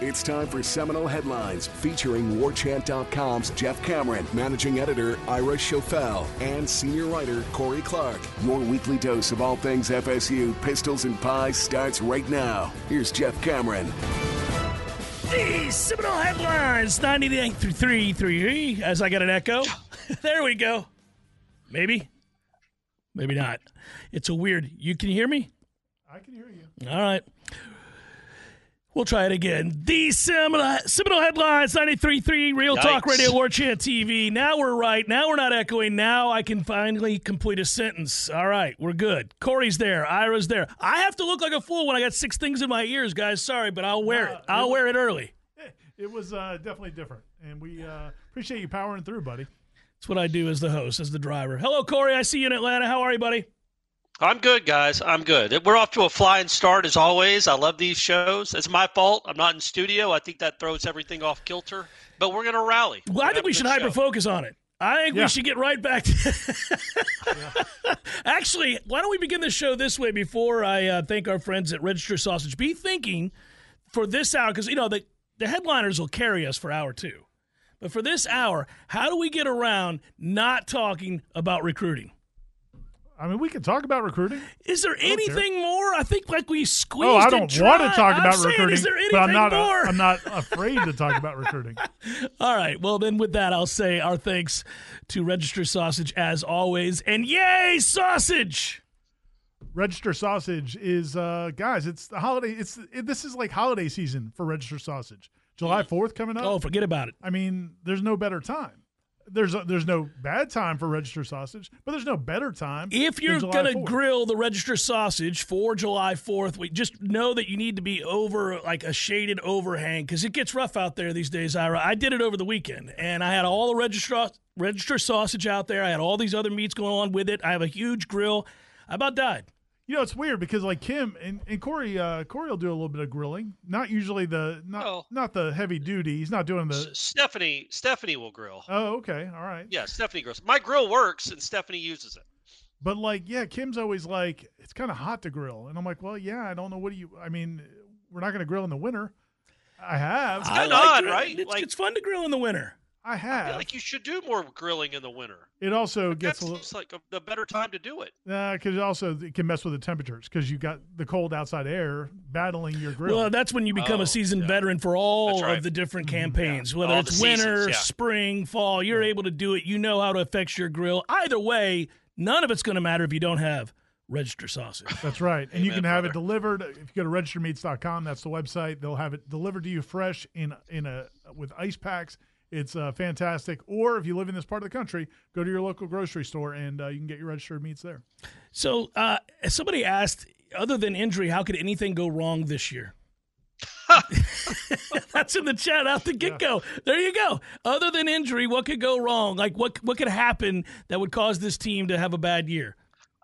It's time for Seminole Headlines featuring WarChant.com's Jeff Cameron, managing editor Ira Schoffel, and senior writer Corey Clark. Your weekly dose of all things FSU, pistols, and pies starts right now. Here's Jeff Cameron. The Seminole Headlines 98 through 3 3 as I got an echo. there we go. Maybe. Maybe not. It's a weird. You can hear me? I can hear you. All right. We'll try it again. The Seminole, Seminole Headlines 93.3 Real Talk Radio War Chant TV. Now we're right. Now we're not echoing. Now I can finally complete a sentence. All right, we're good. Corey's there. Ira's there. I have to look like a fool when I got six things in my ears, guys. Sorry, but I'll wear Nah, it. I'll it- wear it early. It was uh, definitely different, and we uh, appreciate you powering through, buddy. That's what I do as the host, as the driver. Hello, Corey. I see you in Atlanta. How are you, buddy? I'm good, guys. I'm good. We're off to a flying start as always. I love these shows. It's my fault. I'm not in studio. I think that throws everything off kilter. But we're gonna rally. Well, We're I think we should hyper focus on it. I think Yeah. we should get right back to. Actually, why don't we begin the show this way before I uh, thank our friends at Register Sausage? Be thinking for this hour because you know the the headliners will carry us for hour two, but for this hour, how do we get around not talking about recruiting? I mean, we can talk about recruiting. Is there don't care. anything more? I think like we squeezed. Oh, I don't want to talk I'm about saying, recruiting, Is there anything but I'm not. uh, more? I'm not afraid to talk about recruiting. All right. Well, then with that, I'll say our thanks to Register Sausage as always. And yay, sausage! Register Sausage is, uh, guys. It's the holiday. It's it, this is like holiday season for Register Sausage. July Fourth coming up. Oh, forget about it. I mean, there's no better time. There's a, there's no bad time for Register Sausage, but there's no better time. If you're to 4th. grill the Register Sausage for July 4th, we just know that you need to be over like a shaded overhang because it gets rough out there these days, Ira. I did it over the weekend, and I had all the Register, Register Sausage out there. I had all these other meats going on with it. I have a huge grill. I about died. You know, it's weird because like Kim and, and Corey, uh, Corey will do a little bit of grilling. Not usually the not Oh. not the heavy duty. He's not doing S- the. Stephanie. Stephanie will grill. Oh, okay, all right. Yeah, Stephanie grills. My grill works, and Stephanie uses it. But like, yeah, Kim's always like, it's kind of hot to grill, and I'm like, well, yeah, I don't know. What do you? I mean, we're not going to grill in the winter. I have, It's I kinda odd, grill- right? It's, Like- it's fun to grill in the winter. I have. I have. feel like you should do more grilling in the winter. it also That gets a little seems like a, the better time to do it. because it also it can mess with the temperatures because you got the cold outside air battling your grill. Well, that's when you become Oh, a seasoned yeah. veteran for all of the different mm-hmm. campaigns, whether All it's winter, seasons, yeah. spring, fall. You're mm-hmm. able to do it. You know how to affect your grill. Either way, none of it's going to matter if you don't have register sausage. That's right. And you can have it delivered if you go to registermeats.com, that's the website. They'll have it delivered to you fresh in in a with ice packs. It's uh, fantastic. Or if you live in this part of the country, go to your local grocery store and uh, you can get your registered meats there. So, uh, somebody asked, other than injury, how could anything go wrong this year? That's in the chat out the get go. There you go. Other than injury, what could go wrong? Like what what could happen that would cause this team to have a bad year?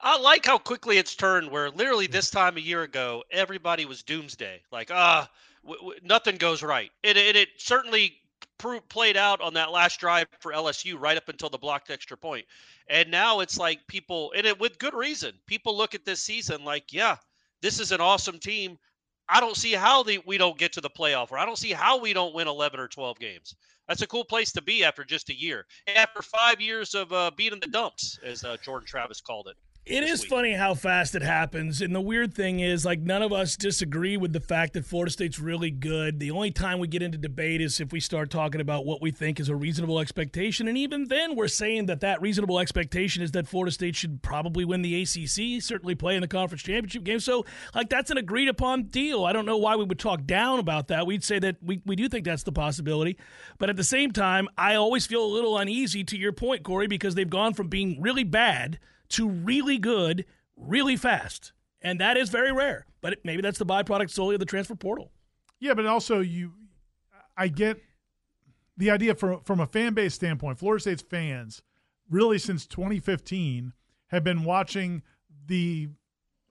I like how quickly it's turned. Where literally this time a year ago, everybody was doomsday. Like, ah, w- w- nothing goes right. It it, it certainly played out on that last drive for LSU, right up until the blocked extra point. And now it's like people, and it with good reason. People look at this season like, yeah, this is an awesome team. I don't see how the, we don't get to the playoff, or I don't see how we don't win 11 or 12 games. That's a cool place to be after just a year. After five years of uh, beating the dumps, as uh, Jordan Travis called it. It is week. funny how fast it happens. And the weird thing is, like, none of us disagree with the fact that Florida State's really good. The only time we get into debate is if we start talking about what we think is a reasonable expectation. And even then, we're saying that that reasonable expectation is that Florida State should probably win the ACC, certainly play in the conference championship game. So, like, that's an agreed upon deal. I don't know why we would talk down about that. We'd say that we, we do think that's the possibility. But at the same time, I always feel a little uneasy to your point, Corey, because they've gone from being really bad to really good really fast. And that is very rare. But maybe that's the byproduct solely of the transfer portal. Yeah, but also you, I get the idea from from a fan base standpoint. Florida State's fans, really since 2015, have been watching the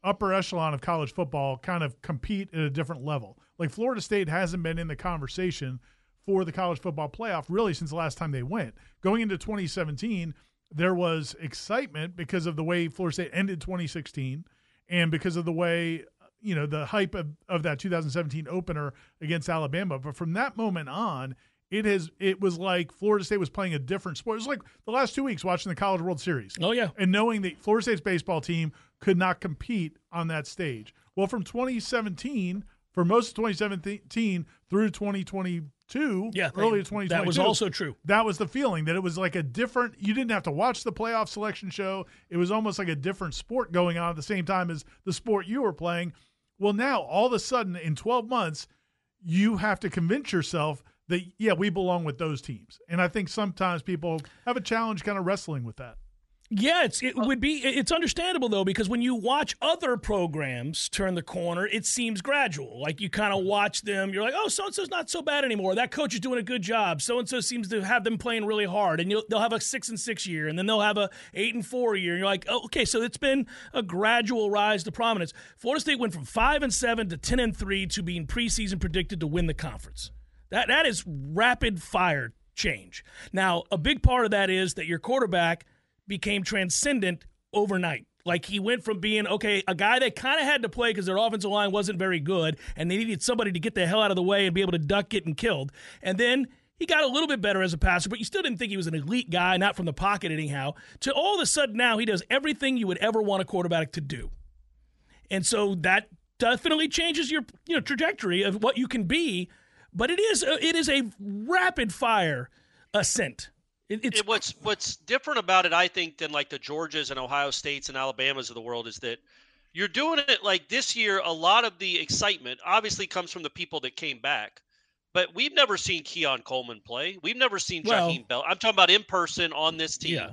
upper echelon of college football kind of compete at a different level. Like Florida State hasn't been in the conversation for the college football playoff really since the last time they went. Going into 2017, there was excitement because of the way Florida State ended 2016 and because of the way you know the hype of, of that 2017 opener against Alabama. But from that moment on, it has it was like Florida State was playing a different sport. It was like the last two weeks watching the College World Series. Oh yeah, and knowing that Florida State's baseball team could not compete on that stage. Well, from 2017, for most of 2017 through 2022, yeah, early 2022, that was also true. That was the feeling that it was like a different. You didn't have to watch the playoff selection show. It was almost like a different sport going on at the same time as the sport you were playing. Well, now all of a sudden in 12 months, you have to convince yourself that yeah, we belong with those teams. And I think sometimes people have a challenge kind of wrestling with that. Yeah, it's, it oh. would be. It's understandable though because when you watch other programs turn the corner, it seems gradual. Like you kind of mm-hmm. watch them, you're like, oh, so and so's not so bad anymore. That coach is doing a good job. So and so seems to have them playing really hard, and they'll have a six and six year, and then they'll have a eight and four year. And you're like, oh, okay, so it's been a gradual rise to prominence. Florida State went from five and seven to ten and three to being preseason predicted to win the conference. That that is rapid fire change. Now, a big part of that is that your quarterback became transcendent overnight. Like he went from being okay, a guy that kind of had to play because their offensive line wasn't very good, and they needed somebody to get the hell out of the way and be able to duck getting killed. And then he got a little bit better as a passer, but you still didn't think he was an elite guy, not from the pocket anyhow. To all of a sudden now he does everything you would ever want a quarterback to do, and so that definitely changes your you know trajectory of what you can be. But it is it is a rapid fire ascent it, it, what's what's different about it, I think, than like the Georgias and Ohio States and Alabamas of the world is that you're doing it like this year. A lot of the excitement obviously comes from the people that came back, but we've never seen Keon Coleman play. We've never seen well, Jaheim Bell. I'm talking about in person on this team. Yeah.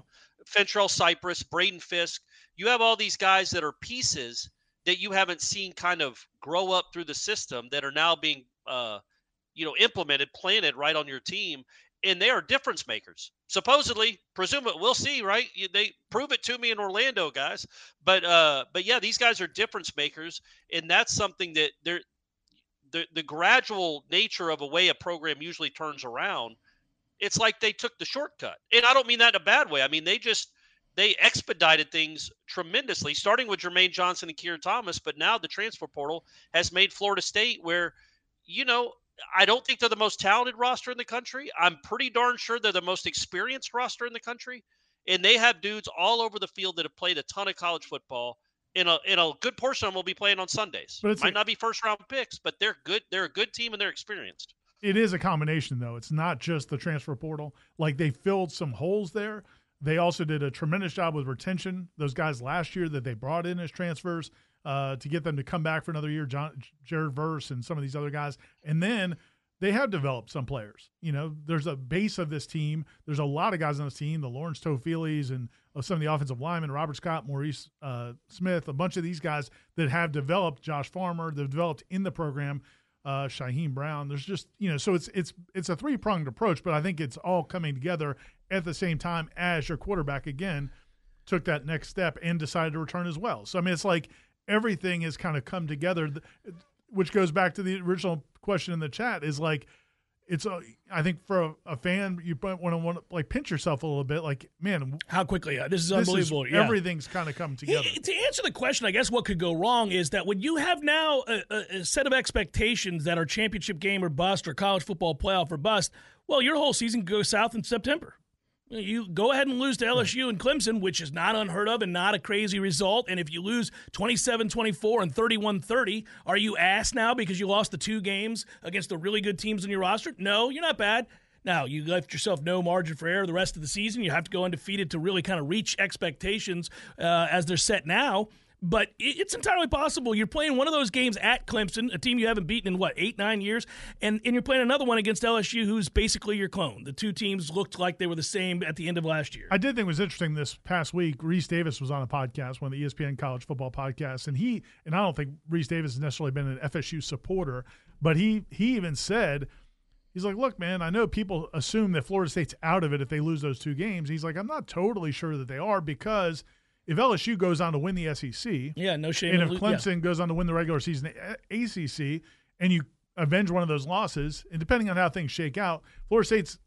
Fentrell Cypress, Braden Fisk. You have all these guys that are pieces that you haven't seen kind of grow up through the system that are now being uh, you know implemented planted right on your team and they are difference makers. Supposedly, presume presumably, we'll see, right? They prove it to me in Orlando, guys. But uh, but yeah, these guys are difference makers, and that's something that they're the the gradual nature of a way a program usually turns around. It's like they took the shortcut, and I don't mean that in a bad way. I mean they just they expedited things tremendously, starting with Jermaine Johnson and Keir Thomas, but now the transfer portal has made Florida State where, you know, I don't think they're the most talented roster in the country. I'm pretty darn sure they're the most experienced roster in the country. And they have dudes all over the field that have played a ton of college football. In a in a good portion of them will be playing on Sundays. But it might not be first round picks, but they're good. They're a good team and they're experienced. It is a combination though. It's not just the transfer portal. Like they filled some holes there. They also did a tremendous job with retention. Those guys last year that they brought in as transfers uh, to get them to come back for another year. John, Jared Verse and some of these other guys, and then they have developed some players. You know, there's a base of this team. There's a lot of guys on this team, the Lawrence Toafilis and uh, some of the offensive linemen, Robert Scott, Maurice uh, Smith, a bunch of these guys that have developed. Josh Farmer, they've developed in the program. Uh, Shyheim Brown. There's just you know, so it's it's it's a three pronged approach, but I think it's all coming together at the same time as your quarterback again took that next step and decided to return as well. So I mean, it's like everything has kind of come together, which goes back to the original question in the chat is like, it's a, I think for a, a fan, you want to want to like pinch yourself a little bit. Like, man, how quickly uh, this is this unbelievable. Is, yeah. Everything's kind of come together. He, to answer the question, I guess what could go wrong is that when you have now a, a set of expectations that are championship game or bust or college football playoff or bust, well, your whole season goes south in September. You go ahead and lose to LSU and Clemson, which is not unheard of and not a crazy result. And if you lose 27 24 and 31 30, are you ass now because you lost the two games against the really good teams in your roster? No, you're not bad. Now, you left yourself no margin for error the rest of the season. You have to go undefeated to really kind of reach expectations uh, as they're set now. But it's entirely possible. You're playing one of those games at Clemson, a team you haven't beaten in what eight, nine years, and and you're playing another one against LSU, who's basically your clone. The two teams looked like they were the same at the end of last year. I did think it was interesting this past week. Rece Davis was on a podcast, one of the ESPN college football podcasts, and he and I don't think Rece Davis has necessarily been an FSU supporter, but he he even said. He's like, look, man, I know people assume that Florida State's out of it if they lose those two games. He's like, I'm not totally sure that they are because – if LSU goes on to win the SEC, yeah, no shame. And if Clemson yeah. goes on to win the regular season ACC, and you avenge one of those losses, and depending on how things shake out, Florida State's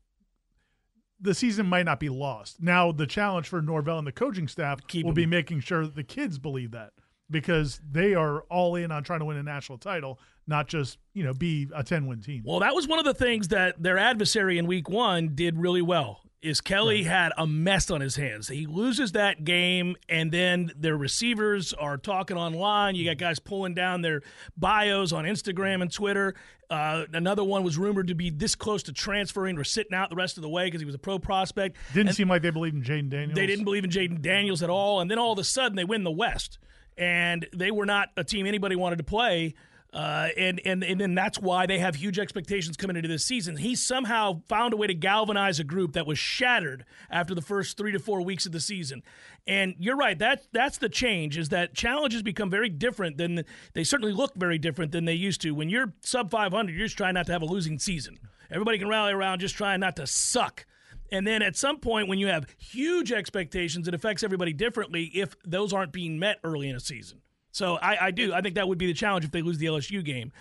the season might not be lost. Now, the challenge for Norvell and the coaching staff Keep will them. be making sure that the kids believe that. because they are all in on trying to win a national title, not just you know be a ten win team. Well, that was one of the things that their adversary in Week One did really well. Is Kelly right. had a mess on his hands. He loses that game, and then their receivers are talking online. You got guys pulling down their bios on Instagram and Twitter. Uh, another one was rumored to be this close to transferring or sitting out the rest of the way because he was a pro prospect. Didn't and seem like they believed in Jayden Daniels. They didn't believe in Jayden Daniels at all. And then all of a sudden, they win the West and they were not a team anybody wanted to play. Uh, and and and then that's why they have huge expectations coming into this season. He somehow found a way to galvanize a group that was shattered after the first three to four weeks of the season. And you're right. That that's the change. Is that challenges become very different than they certainly look very different than they used to. When you're sub 500, you're just trying not to have a losing season. Everybody can rally around just trying not to suck. And then at some point, when you have huge expectations, it affects everybody differently if those aren't being met early in a season. So I, I do. I think that would be the challenge if they lose the LSU game,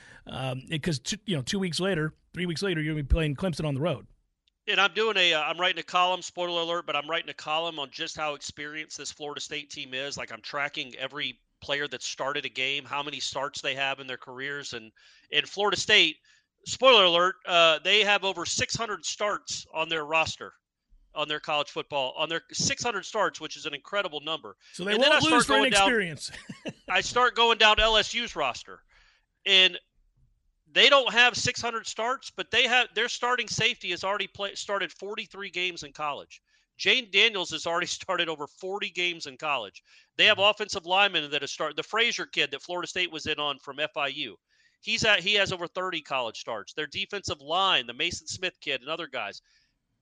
because um, you know, two weeks later, three weeks later, you're going to be playing Clemson on the road. And I'm doing a, am uh, writing a column. Spoiler alert, but I'm writing a column on just how experienced this Florida State team is. Like I'm tracking every player that started a game, how many starts they have in their careers, and in Florida State. Spoiler alert: uh, they have over 600 starts on their roster on their college football on their 600 starts, which is an incredible number. So they and won't lose for inexperience. Down, I start going down LSU's roster, and they don't have 600 starts, but they have their starting safety has already play, started 43 games in college. Jayden Daniels has already started over 40 games in college. They have mm-hmm. offensive linemen that have started. The Frazier kid that Florida State was in on from FIU. He's at he has over 30 college starts. Their defensive line, the Mason Smith kid, and other guys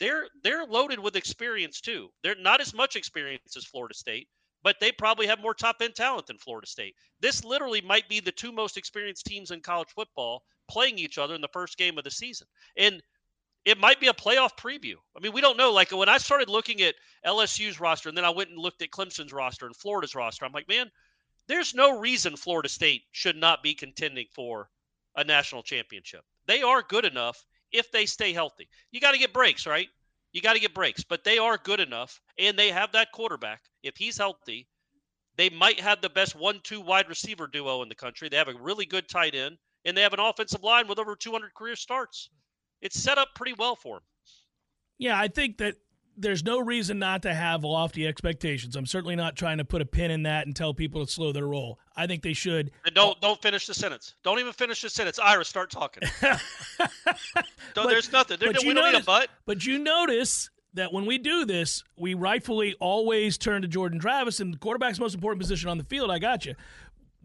they're they're loaded with experience too. They're not as much experience as Florida State, but they probably have more top end talent than Florida State. This literally might be the two most experienced teams in college football playing each other in the first game of the season. And it might be a playoff preview. I mean, we don't know. Like when I started looking at LSU's roster and then I went and looked at Clemson's roster and Florida's roster, I'm like, man, there's no reason Florida State should not be contending for a national championship. They are good enough if they stay healthy. You got to get breaks, right? You got to get breaks, but they are good enough and they have that quarterback. If he's healthy, they might have the best one two wide receiver duo in the country. They have a really good tight end and they have an offensive line with over 200 career starts. It's set up pretty well for them. Yeah, I think that there's no reason not to have lofty expectations. I'm certainly not trying to put a pin in that and tell people to slow their roll. I think they should. And don't don't finish the sentence. Don't even finish the sentence. Ira, start talking. but, there's nothing. There, we don't need a but. But you notice that when we do this, we rightfully always turn to Jordan Travis, and the quarterback's most important position on the field. I got you.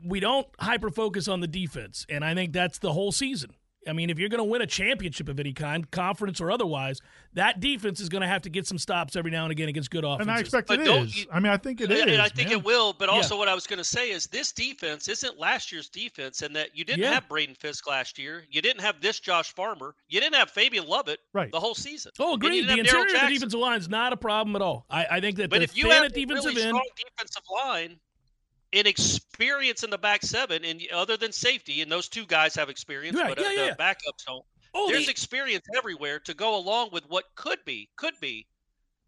We don't hyper focus on the defense, and I think that's the whole season. I mean, if you're going to win a championship of any kind, conference or otherwise, that defense is going to have to get some stops every now and again against good offenses. And I expect but it is. You, I mean, I think it is. And I think man. it will. But also, yeah. what I was going to say is this defense isn't last year's defense, and that you didn't yeah. have Braden Fisk last year. You didn't have this Josh Farmer. You didn't have Fabian Lovett right. the whole season. Oh, agreed. The interior of the defensive line is not a problem at all. I, I think that but the if you have defensive really end, strong defensive line, in experience in the back seven, and other than safety, and those two guys have experience, right. but uh, yeah, the backups don't. Oh, There's the, experience everywhere to go along with what could be could be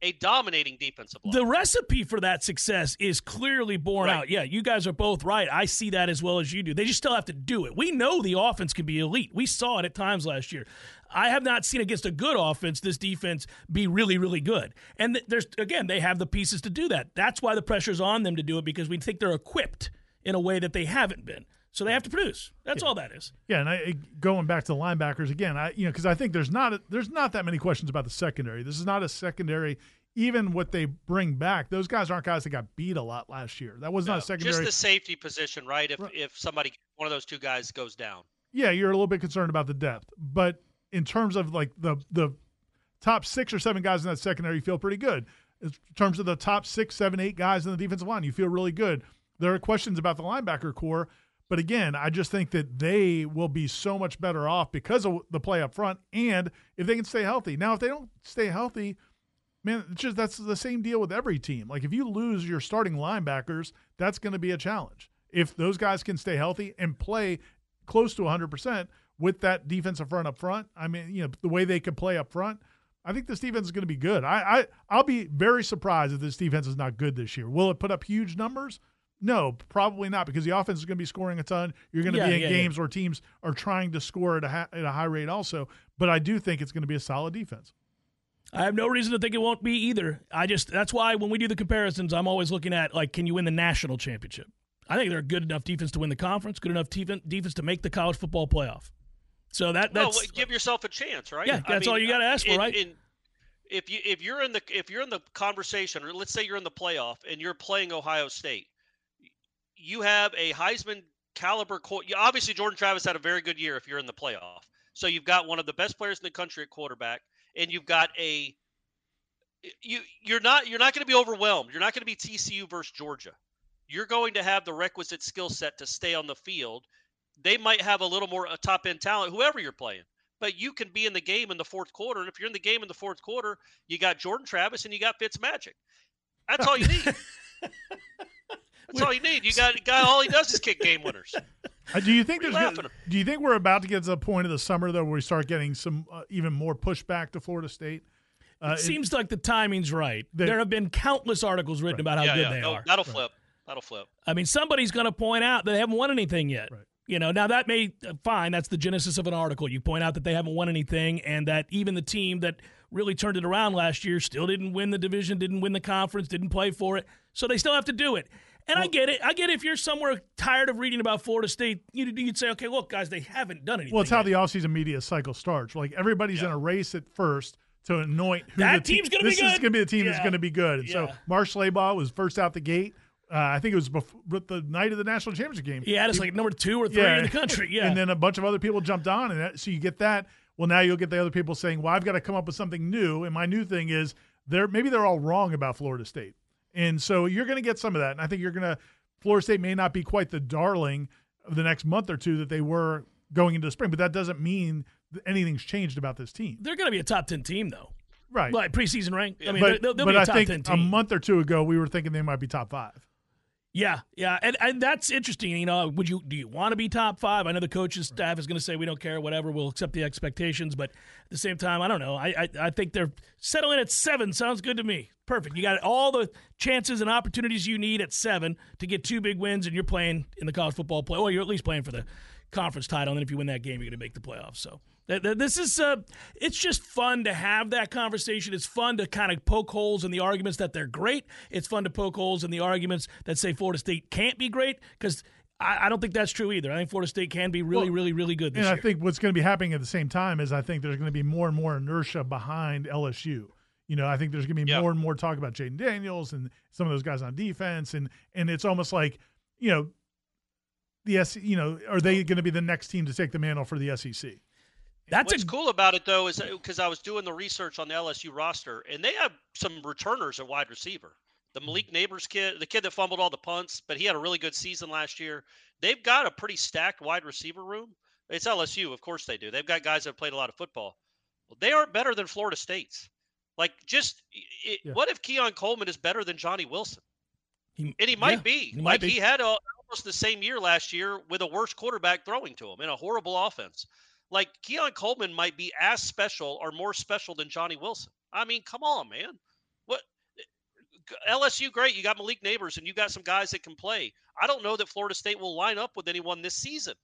a dominating defensive line. The recipe for that success is clearly borne right. out. Yeah, you guys are both right. I see that as well as you do. They just still have to do it. We know the offense can be elite. We saw it at times last year. I have not seen against a good offense this defense be really, really good. And there's again, they have the pieces to do that. That's why the pressure's on them to do it because we think they're equipped in a way that they haven't been. So they have to produce. That's yeah. all that is. Yeah, and I, going back to the linebackers again, I you know because I think there's not a, there's not that many questions about the secondary. This is not a secondary. Even what they bring back, those guys aren't guys that got beat a lot last year. That was no, not a secondary. Just the safety position, right? If right. if somebody one of those two guys goes down. Yeah, you're a little bit concerned about the depth, but in terms of like the the top six or seven guys in that secondary, you feel pretty good. In terms of the top six, seven, eight guys in the defensive line, you feel really good. There are questions about the linebacker core but again, I just think that they will be so much better off because of the play up front and if they can stay healthy. Now, if they don't stay healthy, man, just that's the same deal with every team. Like if you lose your starting linebackers, that's going to be a challenge. If those guys can stay healthy and play close to 100% with that defensive front up front, I mean, you know, the way they can play up front, I think this defense is going to be good. I, I I'll be very surprised if this defense is not good this year. Will it put up huge numbers? No, probably not because the offense is going to be scoring a ton. You're going to Yeah, be in yeah, games where teams are trying to score at a, ha- at a high rate also. But I do think it's going to be a solid defense. I have no reason to think it won't be either. I just that's why when we do the comparisons, I'm always looking at like, can you win the national championship? I think they're a good enough defense to win the conference, good enough defense to make the college football playoff. So that Well, that's give yourself a chance, right? Yeah, I that's all you gotta uh, ask for, in- right? in- if you if you're in the if you're in the conversation, or let's say you're in the playoff and you're playing Ohio State, you have a Heisman caliber. Obviously, Jordan Travis had a very good year. If you're in the playoff, so you've got one of the best players in the country at quarterback, and you've got a you you're not you're not going to be overwhelmed. You're not going to be TCU versus Georgia. You're going to have the requisite skill set to stay on the field. They might have a little more uh, top end talent, whoever you're playing, but you can be in the game in the fourth quarter. And if you're in the game in the fourth quarter, you got Jordan Travis and you got Fitz Magic. That's all you need. That's all you need. You got a guy. All he does is kick game winners. Uh, do you think there's gonna- do you think we're about to get to the point of the summer though where we start getting some uh, even more pushback to Florida State? Uh, it seems like the timing's right. They- there have been countless articles written about how yeah, good yeah. they No, are. that'll flip. That'll flip. I mean, somebody's going to point out that they haven't won anything yet. Right. You know, now that may uh, fine. That's the genesis of an article. You point out that they haven't won anything, and that even the team that really turned it around last year still didn't win the division, didn't win the conference, didn't play for it. So they still have to do it. And I get it. I get it. If you're somewhere tired of reading about Florida State, you'd, you'd say, okay, look, guys, they haven't done anything. well, it's how yet. the offseason media cycle starts. Like everybody's in a race at first to anoint who That the te- team's gonna be this is going to be the team that's going to be good. And so Yeah. Mark Schlabach was first out the gate. Uh, I think it was before, the night of the national championship game. He had us like number two or three in the country. Yeah. and then a bunch of other people jumped on, and that, so you get that. Well, now you'll get the other people saying, "Well, I've got to come up with something new." And my new thing is, they're maybe they're all wrong about Florida State, and so you're going to get some of that. And I think you're going to Florida State may not be quite the darling of the next month or two that they were going into the spring, but that doesn't mean that anything's changed about this team, They're going to be a top 10 team, though. right? Like preseason rank. I mean, but they'll, they'll but be a I top think 10 a month or two ago we were thinking they might be top five. Yeah, yeah, and and that's interesting. You know, would you do you want to be top five? I know the coaching staff is going to say we don't care, whatever. We'll accept the expectations, but at the same time, I don't know. I I, I think they're settling at seven. Sounds good to me. Perfect. You got all the chances and opportunities you need at seven to get two big wins, and you're playing in the college football play. Well, you're at least playing for the conference title, and if you win that game, you're going to make the playoffs. So. Th- th- This is uh, it's just fun to have that conversation. It's fun to kind of poke holes in the arguments that they're great. It's fun to poke holes in the arguments that say Florida State can't be great because I, I don't think that's true either. I think Florida State can be really, Well, really, really good this And I think what's going to be happening at the same time is I think there's going to be more and more inertia behind LSU. You know, I think there's going to be Yeah. more and more talk about Jayden Daniels and some of those guys on defense, and and it's almost like, you know, the S. You know, are they going to be the next team to take the mantle for the SEC? That's What's a cool about it though is because I was doing the research on the LSU roster, and they have some returners at wide receiver. The mm-hmm. Malik Nabers kid, the kid that fumbled all the punts, but he had a really good season last year. They've got a pretty stacked wide receiver room. It's LSU, of course they do. They've got guys that have played a lot of football. Well, they aren't better than Florida State's. Like, just it, Yeah. what if Keon Coleman is better than Johnny Wilson? he, And he might yeah, be. he might like be. he had a, almost the same year last year with a worse quarterback throwing to him in a horrible offense. Like Keon Coleman might be as special or more special than Johnny Wilson. I mean, come on, man. What eh, eh, LSU great. You got Malik Nabers and you got some guys that can play. I don't know that Florida State will line up with anyone this season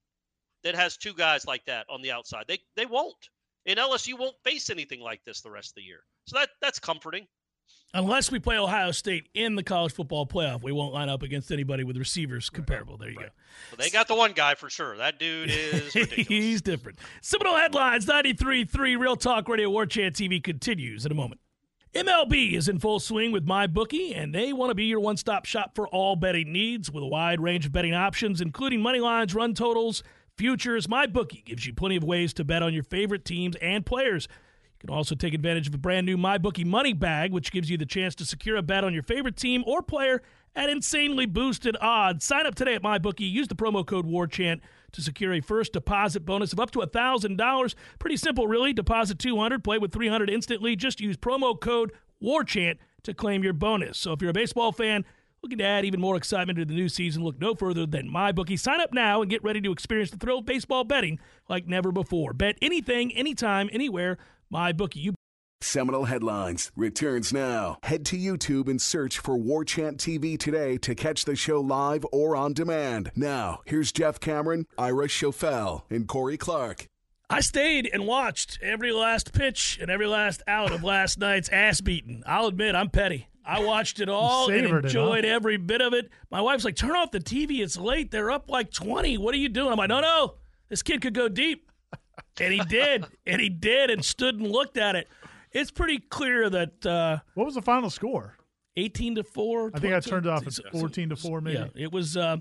that has two guys like that on the outside. They they won't. And LSU won't face anything like this the rest of the year. So that that's comforting. Unless we play Ohio State in the college football playoff, we won't line up against anybody with receivers comparable. There you go. But they got the one guy for sure. That dude is He's different. Seminole Headlines 93.3 Real Talk Radio War Chant TV continues in a moment. MLB is in full swing with MyBookie, and they want to be your one stop shop for all betting needs with a wide range of betting options, including money lines, run totals, futures. MyBookie gives you plenty of ways to bet on your favorite teams and players. You can also take advantage of a brand new MyBookie Money Bag, which gives you the chance to secure a bet on your favorite team or player at insanely boosted odds. Sign up today at MyBookie. Use the promo code WARCHANT to secure a first deposit bonus of up to $1,000. Pretty simple, really. Deposit 200, play with 300 instantly. Just use promo code WARCHANT to claim your bonus. So if you're a baseball fan looking to add even more excitement to the new season, look no further than MyBookie. Sign up now and get ready to experience the thrill of baseball betting like never before. Bet anything, anytime, anywhere. MyBookie. You Seminole Headlines returns now. Head to YouTube and search for War Chant TV today to catch the show live or on demand. Now, here's Jeff Cameron, Ira Schoffel, and Corey Clark. I stayed and watched every last pitch and every last out of last night's ass beating. I'll admit, I'm petty. I watched it all and savored it, enjoyed huh? every bit of it. My wife's like, turn off the TV. It's late. They're up like 20. What are you doing? I'm like, no, no. This kid could go deep. And he did. and he did and stood and looked at it. It's pretty clear that uh, What was the final score? 18 to 4. I think I turned it off at 14 to 4, maybe. Yeah, it was uh,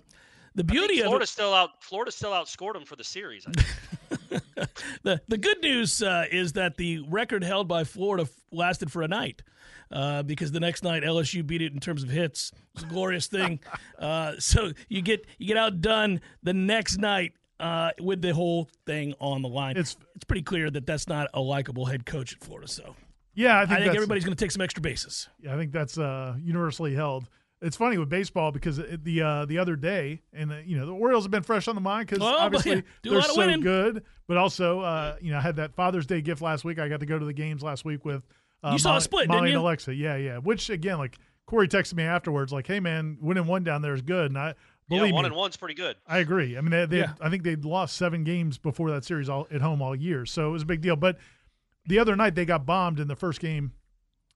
the I think beauty of Florida still out. Florida still outscored them for the series. I think. The, the good news uh, is that the record held by Florida f- lasted for a night. Uh, because the next night LSU beat it in terms of hits. It's a glorious thing. uh, so you get you get outdone the next night uh, with the whole thing on the line. It's- it's pretty clear that that's not a likable head coach at Florida. So Yeah, I I think, think that's- everybody's going to take some extra bases. Yeah, I think that's uh, universally held. It's funny with baseball because it, the uh, the other day, and uh, you know the Orioles have been fresh on the mind because but obviously yeah, they're so winning. good. But also, uh, you know, I had that Father's Day gift last week. I got to go to the games last week with uh, You saw a split, Molly and? Alexa. Yeah, yeah. Which again, like Corey texted me afterwards, like, "Hey man, winning one down there is good." And I believe yeah, one me, and one's pretty good. I agree. I mean, they, they Yeah. I think they'd lost seven games before that series all at home all year, so it was a big deal. But the other night they got bombed in the first game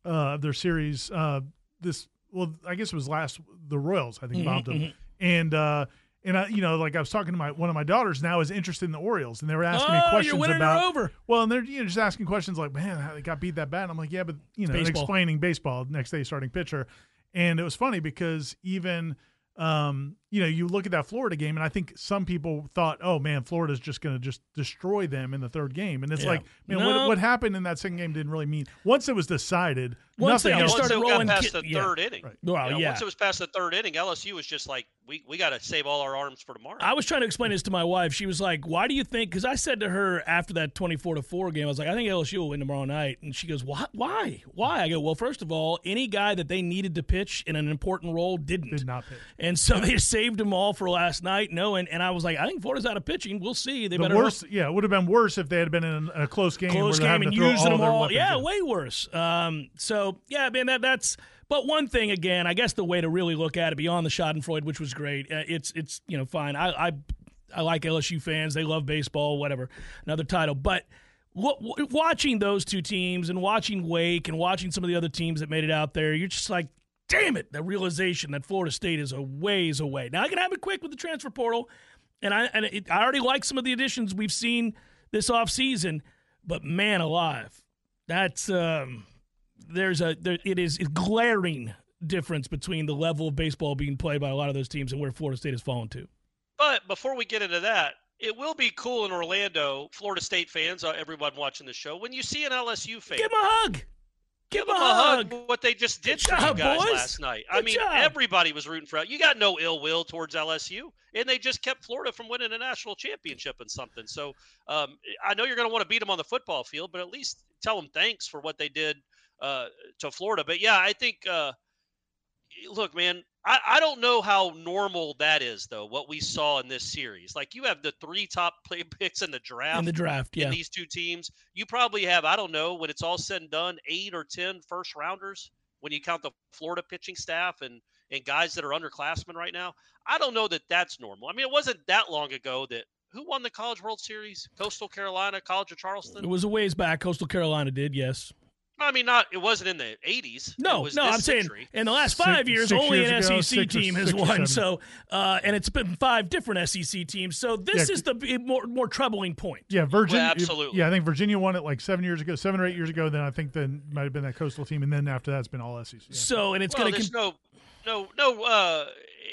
uh, of their series. Uh, this well, I guess it was last the Royals. I think Mm-hmm, bombed them, and uh, and I, you know, like I was talking to my one of my daughters now is interested in the Orioles, and they were asking me oh, questions you're about over. well, and they're you know just asking questions like, man, how they got beat that bad. And I'm like, yeah, but you know, baseball. explaining baseball next day starting pitcher, and it was funny because even um, you know, you look at that Florida game, and I think some people thought, oh man, Florida's just going to just destroy them in the third game, and it's Yeah. like, man, No. what, what happened in that second game didn't really mean. Once it was decided, Once nothing all else. Once started it rolling got past ki- the yeah. third inning. Right. Well, You know, yeah. Once it was past the third inning, LSU was just like, we, we got to save all our arms for tomorrow. I was trying to explain this to my wife. She was like, "Why do you think?" Because I said to her after that twenty-four to four game, I was like, "I think LSU will win tomorrow night." And she goes, "What? Why? Why?" I go, "Well, first of all, any guy that they needed to pitch in an important role didn't, Did not pitch. and so they saved them all for last night. No, and, and I was like, I think Florida's out of pitching. We'll see. They The better worst, yeah, it would have been worse if they had been in a, a close game, close where game and to using all them all. Yeah, in. way worse. Um, so yeah, man, that that's. But one thing again, I guess the way to really look at it beyond the Schadenfreude, which was great, uh, it's it's you know fine. I I I like LSU fans; they love baseball, whatever. Another title, but. wa- wa- Watching those two teams and watching Wake and watching some of the other teams that made it out there, you're just like, damn it, the realization that Florida State is a ways away. Now I can have it quick with the transfer portal, and I and it, I already like some of the additions we've seen this offseason, but man alive, that's um, there's a there, it is a glaring difference between the level of baseball being played by a lot of those teams and where Florida State has fallen to. But before we get into that, it will be cool in Orlando, Florida State fans, uh, everyone watching the show, when you see an LSU fan. Give him a hug. Give, Give them a hug. What they just did Good job, you guys boys. last night. I mean, job. everybody was rooting for. You got no ill will towards LSU, and they just kept Florida from winning a national championship and something. So um, I know you're going to want to beat them on the football field, but at least tell them thanks for what they did uh, to Florida. But yeah, I think. Uh, look, man, I, I don't know how normal that is, though. What we saw in this series, like you have the three top play picks in the draft in the draft. Yeah, these two teams. You probably have, I don't know, when it's all said and done, eight or ten first rounders when you count the Florida pitching staff and and guys that are underclassmen right now. I don't know that that's normal. I mean, it wasn't that long ago that who won the College World Series? Coastal Carolina, College of Charleston. it was a ways back. Coastal Carolina did, yes. I mean, not it wasn't in the '80s. No, it was no, this I'm saying in the last Six- five years, six only years an ago, SEC six or- team has six won. So, uh, and it's been five different SEC teams. So this Yeah. is the more more troubling point. Yeah, Virginia. absolutely. Yeah, I think Virginia won it like seven years ago, seven or eight years ago. Then I think then might have been that coastal team, and then after that, it's been all SEC. Yeah. So, and it's well, going to there's no, no, no. Uh,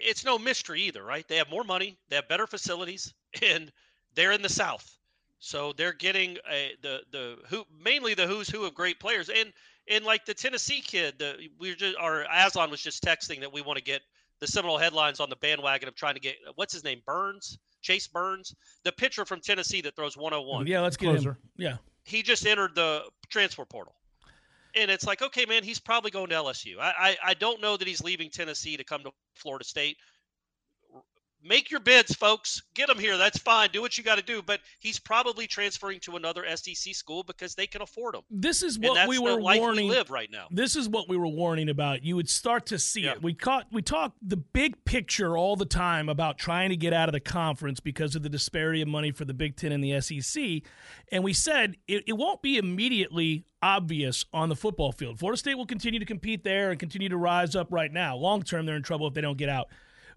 it's no mystery either, right? They have more money, they have better facilities, and they're in the South, so they're getting a, the the who mainly the who's who of great players, and and like the Tennessee kid, the we are just our Aslan was just texting that we want to get the Seminole headlines on the bandwagon of trying to get what's his name Burns, Chase Burns, the pitcher from Tennessee that throws 101 yeah, let's get him. Yeah, he just entered the transfer portal. And it's like, okay, man, he's probably going to LSU. I, I, I don't know that he's leaving Tennessee to come to Florida State. Make your bids, folks. Get him here. That's fine. Do what you got to do. But he's probably transferring to another SEC school because they can afford him. This is what we were warning. we live right now. This is what we were warning about. You would start to see Yeah. it. We caught we talk the big picture all the time about trying to get out of the conference because of the disparity of money for the Big Ten and the SEC. And we said it, it won't be immediately obvious on the football field. Florida State will continue to compete there and continue to rise up right now. Long term, they're in trouble if they don't get out.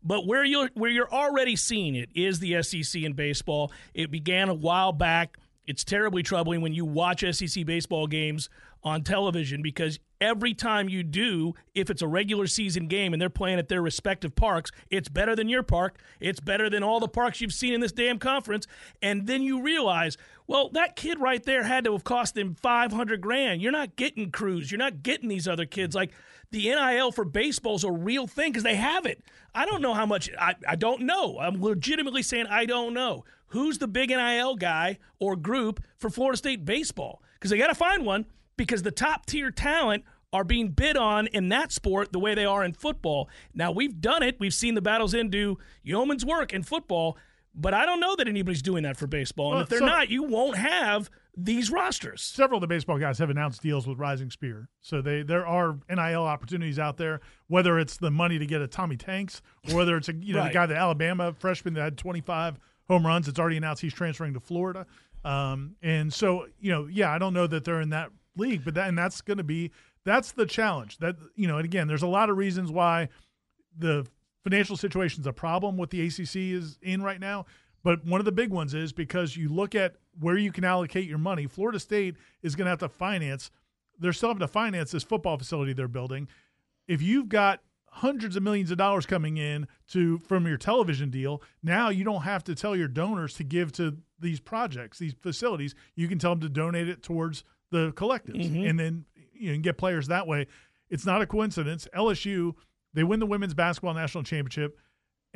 But where you're where you're already seeing it is the SEC in baseball. It began a while back. It's terribly troubling when you watch SEC baseball games on television because every time you do, if it's a regular season game and they're playing at their respective parks, it's better than your park. It's better than all the parks you've seen in this damn conference. And then you realize, well, that kid right there had to have cost them 500 grand. You're not getting Cruz. You're not getting these other kids. Like the NIL for baseball is a real thing because they have it. I don't know how much. I, I don't know. I'm legitimately saying I don't know. Who's the big NIL guy or group for Florida State baseball? Because they got to find one because the top tier talent are being bid on in that sport the way they are in football. Now, we've done it. We've seen the battles into yeoman's work in football, but I don't know that anybody's doing that for baseball. And Well, if they're so- not, you won't have these rosters. several of the baseball guys have announced deals with Rising Spear. So they there are NIL opportunities out there, whether it's the money to get a Tommy Tanks or whether it's a you know Right. the guy the Alabama freshman that had 25 home runs. It's already announced he's transferring to Florida. Um, and so you know, yeah, I don't know that they're in that league, but that and that's going to be that's the challenge. That you know, and again, there's a lot of reasons why the financial situation is a problem what the ACC is in right now. But one of the big ones is because you look at where you can allocate your money. Florida State is going to have to finance. They're still having to finance this football facility they're building. If you've got hundreds of millions of dollars coming in to from your television deal, now you don't have to tell your donors to give to these projects, these facilities. You can tell them to donate it towards the collectives, mm-hmm. and then you can get players that way. It's not a coincidence. LSU they win the women's basketball national championship,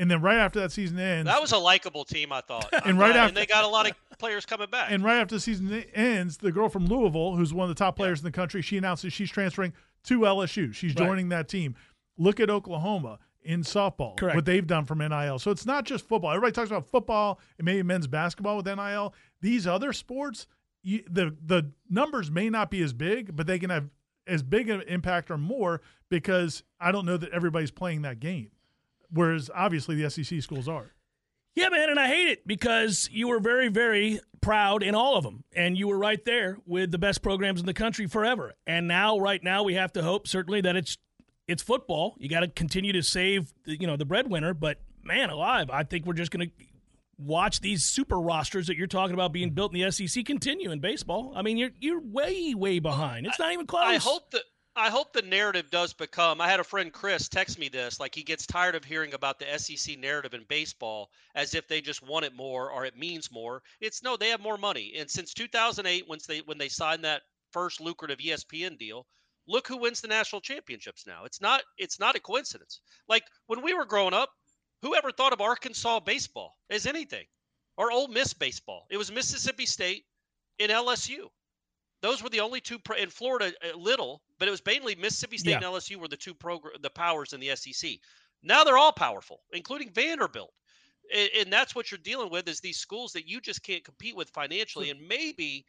and then right after that season ends, That was a likable team, I thought. And right after- and they got a lot of players coming back. And right after the season ends, the girl from Louisville, who's one of the top players in the country, she announces she's transferring to LSU. She's Right. joining that team. Look at Oklahoma in softball, Correct. what they've done from NIL. So it's not just football. Everybody talks about football and maybe men's basketball with NIL. These other sports, you, the the numbers may not be as big, but they can have as big an impact or more because I don't know that everybody's playing that game. Whereas obviously the SEC schools are. Yeah, man, and I hate it because you were very, very proud in all of them, and you were right there with the best programs in the country forever. And now, right now, we have to hope certainly that it's it's football. You got to continue to save, you know, the breadwinner. But man, alive, I think we're just going to watch these super rosters that you're talking about being built in the SEC continue in baseball. I mean, you're you're way, way behind. It's not even close. I hope that I hope the narrative does become. I had a friend Chris text me this, like he gets tired of hearing about the SEC narrative in baseball as if they just want it more or it means more. It's no, they have more money. And since 2008, once they when they signed that first lucrative ESPN deal, look who wins the national championships now. It's not it's not a coincidence. Like when we were growing up, whoever thought of Arkansas baseball as anything or Ole Miss baseball? It was Mississippi State and LSU. Those were the only two pro- in Florida. A little, but it was mainly Mississippi State Yeah. and LSU were the two progr- the powers in the SEC. Now they're all powerful, including Vanderbilt, and, and that's what you're dealing with is these schools that you just can't compete with financially. And maybe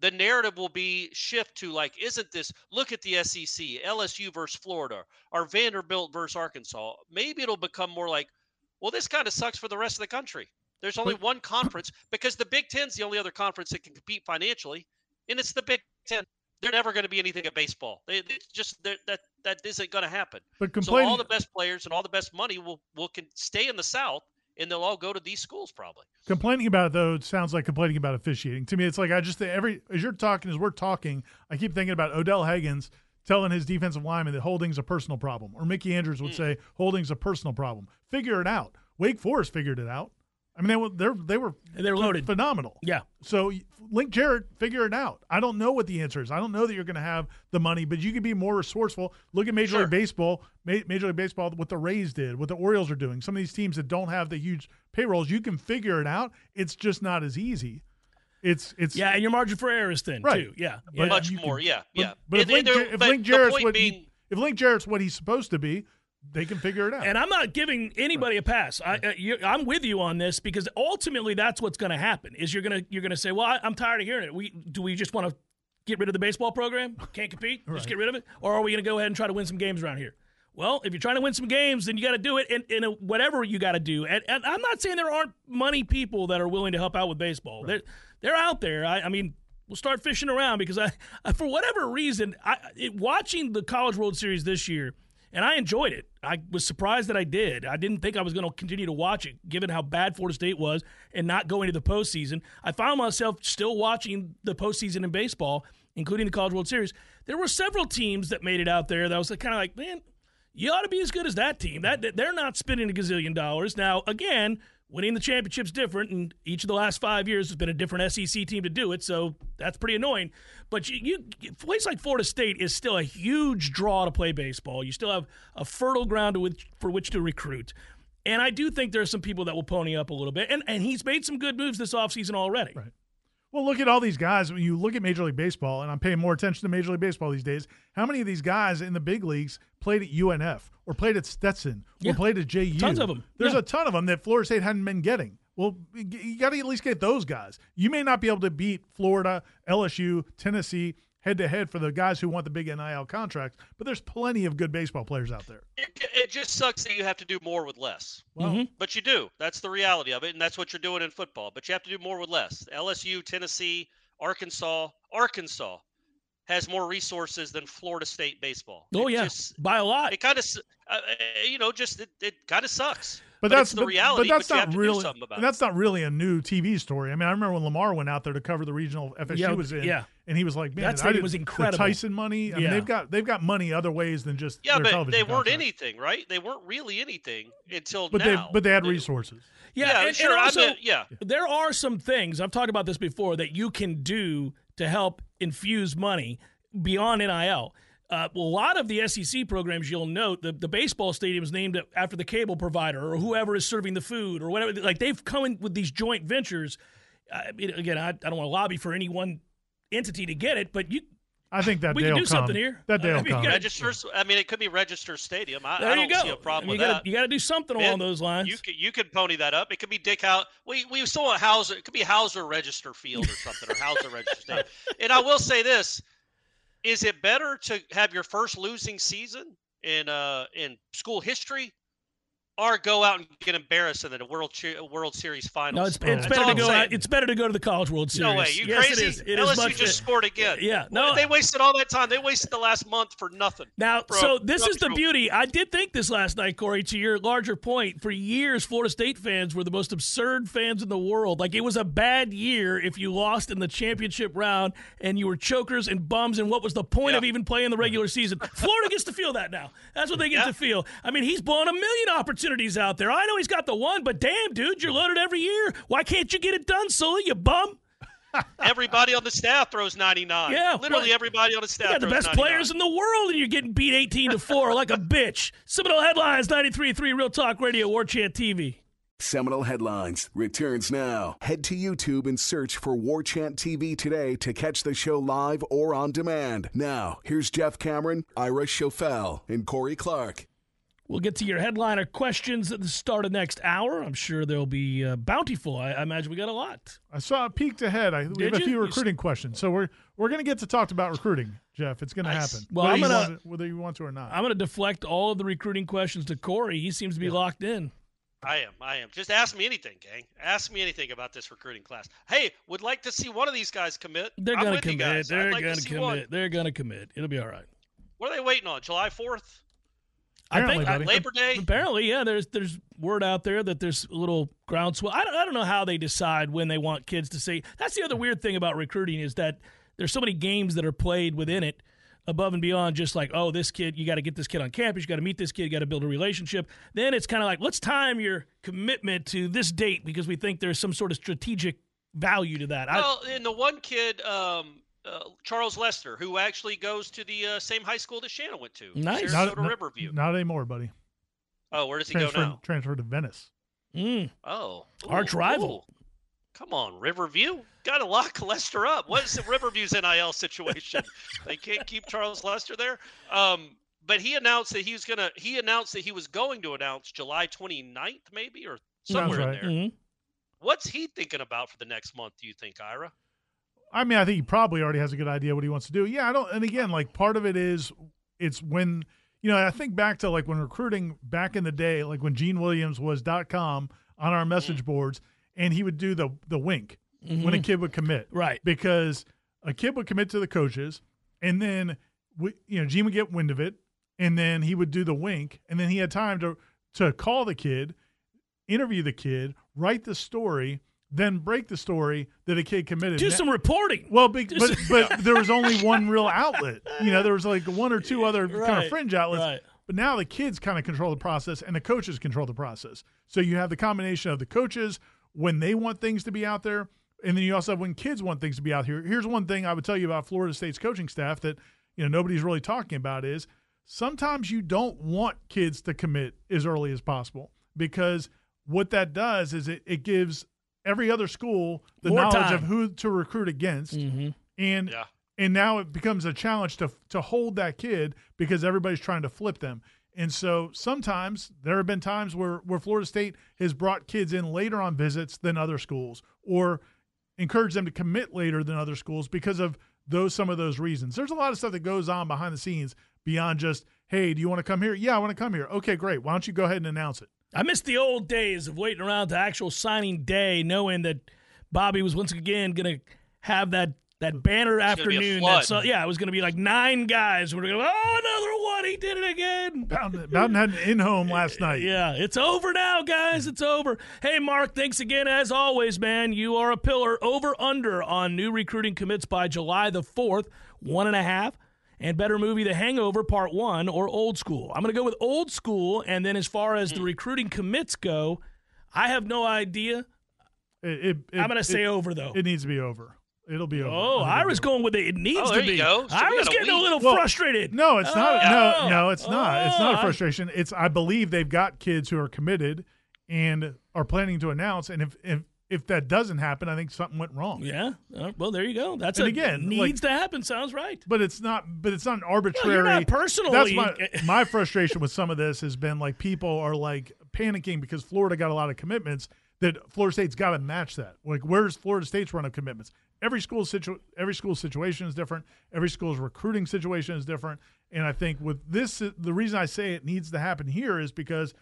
the narrative will be shift to like, isn't this? Look at the SEC, LSU versus Florida, or Vanderbilt versus Arkansas. Maybe it'll become more like, well, this kind of sucks for the rest of the country. There's only one conference because the Big Ten's the only other conference that can compete financially, and it's the Big Ten. They're never going to be anything at baseball. They, they just that that isn't going to happen. But So all the best players and all the best money will will can stay in the South, and they'll all go to these schools probably. Complaining about it though sounds like complaining about officiating. To me, it's like I just every as you're talking, as we're talking, I keep thinking about Odell Haggins telling his defensive lineman that holding's a personal problem, or Mickey Andrews would hmm. say holding's a personal problem. Figure it out. Wake Forest figured it out. I mean, they were they're, they were They're loaded. phenomenal. Yeah. So Link Jarrett, figure it out. I don't know what the answer is. I don't know that you're going to have the money, but you can be more resourceful. Look at Major Sure. League Baseball. Ma- Major League Baseball, what the Rays did, what the Orioles are doing. Some of these teams that don't have the huge payrolls, you can figure it out. It's just not as easy. It's it's Yeah, and your margin for error is thin Right. too. Yeah, But. Much more, can- yeah, but, yeah. But if And- Link, and Jar- if but Link the Jarrett's what being- he, if Link Jarrett's what he's supposed to be, they can figure it out. And I'm not giving anybody a pass. I, uh, you, I'm with you on this because ultimately that's what's going to happen. Is you're gonna you're gonna say, well, I, I'm tired of hearing it. We do we just want to get rid of the baseball program? Can't compete? Just get rid of it, or are we going to go ahead and try to win some games around here? Well, if you're trying to win some games, then you got to do it in, in a, whatever you got to do. And, and, I'm not saying there aren't money people that are willing to help out with baseball. Right. They're they're out there. I, I, mean, we'll start fishing around because I, I for whatever reason, I, it, watching the College World Series this year, and I enjoyed it. I was surprised that I did. I didn't think I was going to continue to watch it, given how bad Florida State was and not going to the postseason. I found myself still watching the postseason in baseball, including the College World Series. There were several teams that made it out there that was kind of like, man you ought to be as good as that team. That they're not spending a gazillion dollars. Now, again, winning the championship's different, and each of the last five years has been a different SEC team to do it. So that's pretty annoying. But you, you place like Florida State is still a huge draw to play baseball. You still have a fertile ground which, for which to recruit. And I do think there are some people that will pony up a little bit. And, and he's made some good moves this offseason already. Right. Well, look at all these guys. When you look at Major League Baseball, and I'm paying more attention to Major League Baseball these days, how many of these guys in the big leagues played at UNF or played at Stetson or yeah. played at JU? Tons of them. There's yeah. a ton of them that Florida State hadn't been getting. Well, you got to at least get those guys. You may not be able to beat Florida, LSU, Tennessee, head to head for the guys who want the big NIL contracts, but there's plenty of good baseball players out there. It, it just sucks that you have to do more with less. Well, mm-hmm. But you do. That's the reality of it, and that's what you're doing in football. But you have to do more with less. LSU, Tennessee, Arkansas, Arkansas has more resources than Florida State baseball. Oh it yeah, just, by a lot. It kind of, uh, you know, just it, it kind of sucks. But, but that's the reality. But that's but not really. that's not really a new TV story. I mean, I remember when Lamar went out there to cover the regional FSU yeah, was in. Yeah. And he was like, "Man, that was incredible." Tyson money. I yeah. mean, they've got they've got money other ways than just yeah, but they weren't anything, right? They weren't really anything until but now. They, but they had resources. Yeah, yeah and, sure. And also, yeah, there are some things I've talked about this before that you can do to help infuse money beyond NIL. Uh, a lot of the SEC programs, you'll note, the, the baseball stadium is named after the cable provider or whoever is serving the food or whatever. Like they've come in with these joint ventures. I mean, again, I, I don't want to lobby for any one entity to get it, but you I think that we day can do come. something here. That day I will come. Registers. I mean, it could be Register Stadium. I, there I don't you go. see a problem I mean, with you gotta, that. You got to do something Man, along those lines. You could, you could pony that up. It could be Dick House. We we saw a Howser. It could be Howser Register Field or something, or Howser Register Stadium. And I will say this: Is it better to have your first losing season in uh in school history or go out and get embarrassed in the World World Series Finals. No, it's, it's better to go. Out, it's better to go to the College World Series. No way, you yes, crazy? It is. It LSU is much just scored again. Yeah, no, they wasted all that time. They wasted the last month for nothing. Now, so this is the beauty. I did think this last night, Corey. To your larger point, for years, Florida State fans were the most absurd fans in the world. Like it was a bad year if you lost in the championship round and you were chokers and bums. And what was the point yeah. of even playing the regular season? Florida gets to feel that now. That's what they get yeah. to feel. I mean, he's blown a million opportunities out there. I know he's got the one, but damn, dude, you're loaded every year. Why can't you get it done, Sully? You bum. everybody on the staff throws 99. Yeah, literally well, everybody on the staff. You got the best 99. players in the world, and you're getting beat 18 to four like a bitch. Seminole headlines: 93.3 Real Talk Radio, War Chant TV. Seminole Headlines returns now. Head to YouTube and search for War Chant TV today to catch the show live or on demand. Now, here's Jeff Cameron, Ira Schoffel, and Corey Clark. We'll get to your headliner questions at the start of next hour. I'm sure they'll be uh, bountiful. I, I, imagine we got a lot. I saw it peeked ahead. I, we have a few recruiting questions, so we're we're going to get to talk about recruiting, Jeff. It's going to happen. Well, whether I'm gonna, you want, whether you want to or not. I'm going to deflect all of the recruiting questions to Corey. He seems to be yeah. locked in. I am. I am. Just ask me anything, gang. Ask me anything about this recruiting class. Hey, would like to see one of these guys commit. They're going to commit. They're like going to commit. One. They're going to commit. It'll be all right. What are they waiting on? July 4th? Apparently, I think Labor Day. Apparently, yeah. There's there's word out there that there's a little groundswell. I don't I don't know how they decide when they want kids to see. That's the other weird thing about recruiting is that there's so many games that are played within it, above and beyond just like oh this kid you got to get this kid on campus, you got to meet this kid, you got to build a relationship. Then it's kind of like let's time your commitment to this date because we think there's some sort of strategic value to that. Well, I, and the one kid. Um, uh, Charles Lester, who actually goes to the uh, same high school that Shannon went to, nice. Sarasota not, Riverview. Not anymore, buddy. Oh, where does he transferred, go now? Transferred to Venice. Mm. Oh, arch rival. Ooh. Come on, Riverview. Got to lock Lester up. What is the Riverview's NIL situation? they can't keep Charles Lester there. Um, but he announced that he was gonna. He announced that he was going to announce July 29th, maybe or somewhere right. in there. Mhm. What's he thinking about for the next month? Do you think, Ira? I mean, I think he probably already has a good idea what he wants to do. Yeah, I don't. And again, like part of it is it's when you know I think back to like when recruiting back in the day, like when Gene Williams was dot com on our message mm-hmm. boards, and he would do the the wink when a mm-hmm. kid would commit, Right. Because a kid would commit to the coaches, and then we, you know Gene would get wind of it, and then he would do the wink, and then he had time to to call the kid, interview the kid, write the story, then break the story that a kid committed. Do some reporting. well, but but there was only one real outlet. You know, there was like one or two other kind of fringe outlets. right. But now the kids kind of control the process, and the coaches control the process. So you have the combination of the coaches when they want things to be out there, and then you also have when kids want things to be out here. Here's one thing I would tell you about Florida State's coaching staff that you know nobody's really talking about is sometimes you don't want kids to commit as early as possible because what that does is it, it gives every other school the More knowledge time. of who to recruit against Mm-hmm. and Yeah. and now it becomes a challenge to to hold that kid because everybody's trying to flip them. And so sometimes there have been times where where Florida State has brought kids in later on visits than other schools or encouraged them to commit later than other schools because of those some of those reasons. There's a lot of stuff that goes on behind the scenes beyond just, "Hey, do you want to come here?" "Yeah, I want to come here." "Okay, great. Why don't you go ahead and announce it?" I miss the old days of waiting around to actual signing day, knowing that Bobby was once again going to have that that banner gonna be a afternoon. flood. That, so, yeah, it was going to be like nine guys who were going to go, oh, another one. He did it again. Bowden, Bowden had an in home last night. Yeah, it's over now, guys. It's over. Hey, Mark, thanks again as always, man. You are a pillar. Over under on new recruiting commits by July the 4th, one and a half. And better movie, The Hangover Part 1 or Old School. I'm going to go with Old School. And then as far as the mm. recruiting commits go, I have no idea. It, it, it- I'm going to it- say over, though. it needs to be over. It'll be over. oh, I I was it'll be over. going with it. It needs Oh, to be. you go. So I was got a getting a little Well, frustrated. No, it's not. Oh. no, no, it's not. It's not Oh. a frustration. It's I believe they've got kids who are committed and are planning to announce. And if if if that doesn't happen, I think something went wrong. Yeah. Uh, well, there you go. That's And a, again, needs like- to happen. Sounds right. But it's not. But it's not an arbitrary. you're not personally- That's my my frustration with some of this has been like people are like panicking because Florida got a lot of commitments. That Florida State's got to match that. Like, where's Florida State's run of commitments? Every school situ- every school situation is different. Every school's recruiting situation is different. And I think with this, the reason I say it needs to happen here is because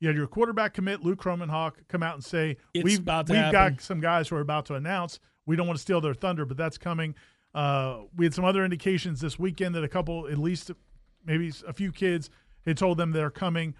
you had your quarterback commit, Luke Kromenhoek, come out and say It's we've about to we've happen." got some guys who are about to announce. We don't want to steal their thunder, but that's coming. Uh, we had some other indications this weekend that a couple, at least maybe a few kids, had told them they're coming.